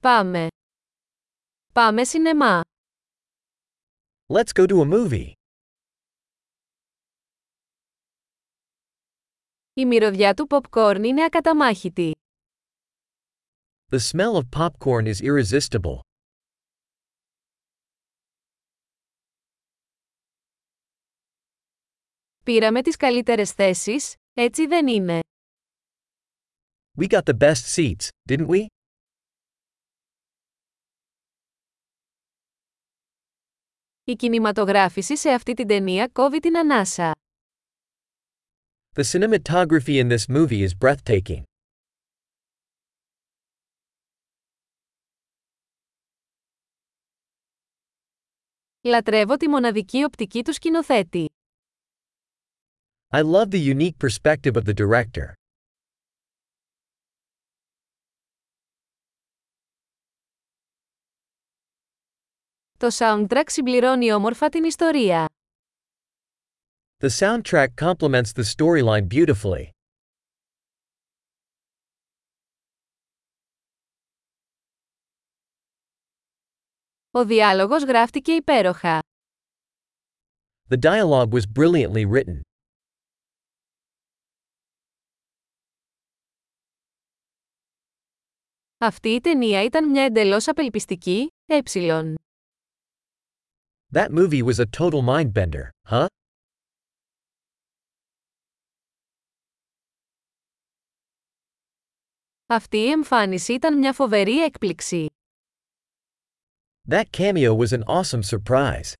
Πάμε. Πάμε σινεμά. Let's go to a movie. Η μυρωδιά του popcorn είναι ακαταμάχητη. The smell of popcorn is irresistible. Πήραμε τις καλύτερες θέσεις, έτσι δεν είναι. We got the best seats, didn't we? Η κινηματογράφηση σε αυτή την ταινία κόβει την ανάσα. The cinematography in this movie is breathtaking. Λατρεύω τη μοναδική οπτική του σκηνοθέτη. I love the unique perspective of the director. Το soundtrack συμπληρώνει όμορφα την ιστορία. The soundtrack complements the storyline beautifully. Ο διάλογος γράφτηκε υπέροχα. The dialogue was brilliantly written. Αυτή η ταινία ήταν μια εντελώς απελπιστική, ε. That movie was a total mindbender, huh? Αυτή η εμφάνιση ήταν μια φοβερή έκπληξη. That cameo was an awesome surprise.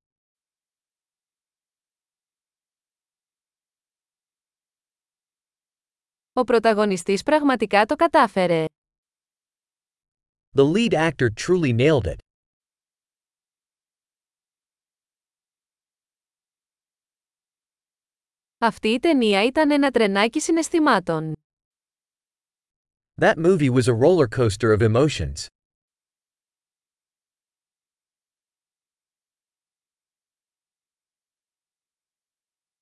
Ο πρωταγωνιστής πραγματικά το κατάφερε. The lead actor truly nailed it. Αυτή η ταινία ήταν ένα τρενάκι συναισθημάτων. That movie was a roller coaster of emotions.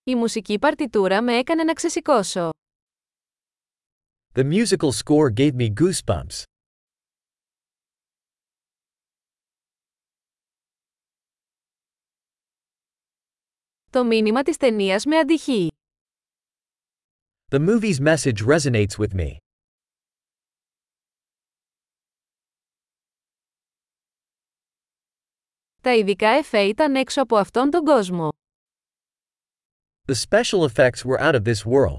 Η μουσική παρτιτούρα με έκανε να ξεσηκώσω. The musical score gave me goosebumps. Το μήνυμα της ταινίας με αντυχεί. The movie's message resonates with me. Τα ειδικά εφέ ήταν έξω από αυτόν τον κόσμο. The special effects were out of this world.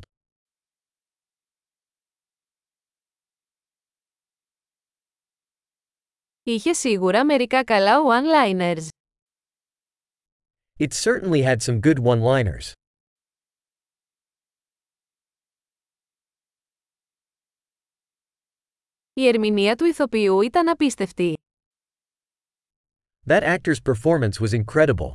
Είχε σίγουρα μερικά καλά one-liners. It certainly had some good one-liners. Η ερμηνεία του ηθοποιού ήταν απίστευτη. That actor's performance was incredible.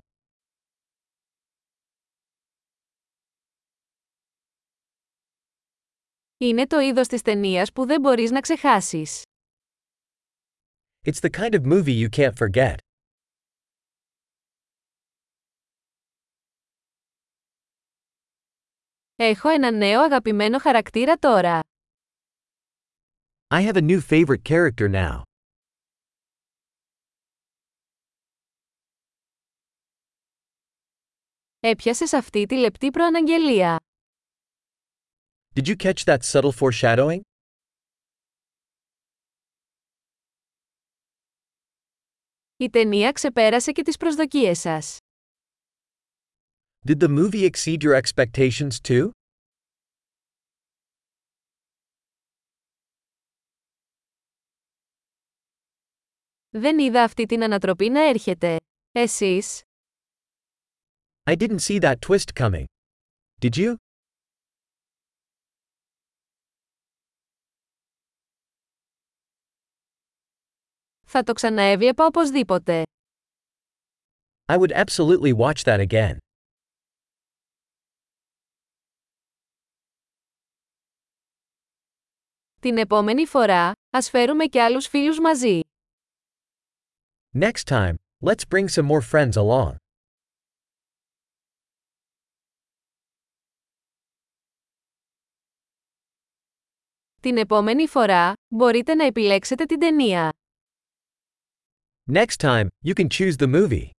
Είναι το είδος της ταινίας που δεν μπορείς να ξεχάσεις. It's the kind of movie you can't forget. Έχω ένα νέο αγαπημένο χαρακτήρα τώρα. I have a new favorite character now. Έπιασες αυτή τη λεπτή προαναγγελία. Did you catch that subtle foreshadowing? Η ταινία ξεπέρασε και τις προσδοκίες σας. Did the movie exceed your expectations too? Δεν είδα αυτή την ανατροπή να έρχεται. Εσείς, I didn't see that twist coming. Did you? θα το ξαναέβλεπα οπωσδήποτε. I would absolutely watch that again. Την επόμενη φορά, ας φέρουμε και άλλους φίλους μαζί. Next time, let's bring some more friends along. Την επόμενη φορά, μπορείτε να επιλέξετε την ταινία. Next time, you can choose the movie.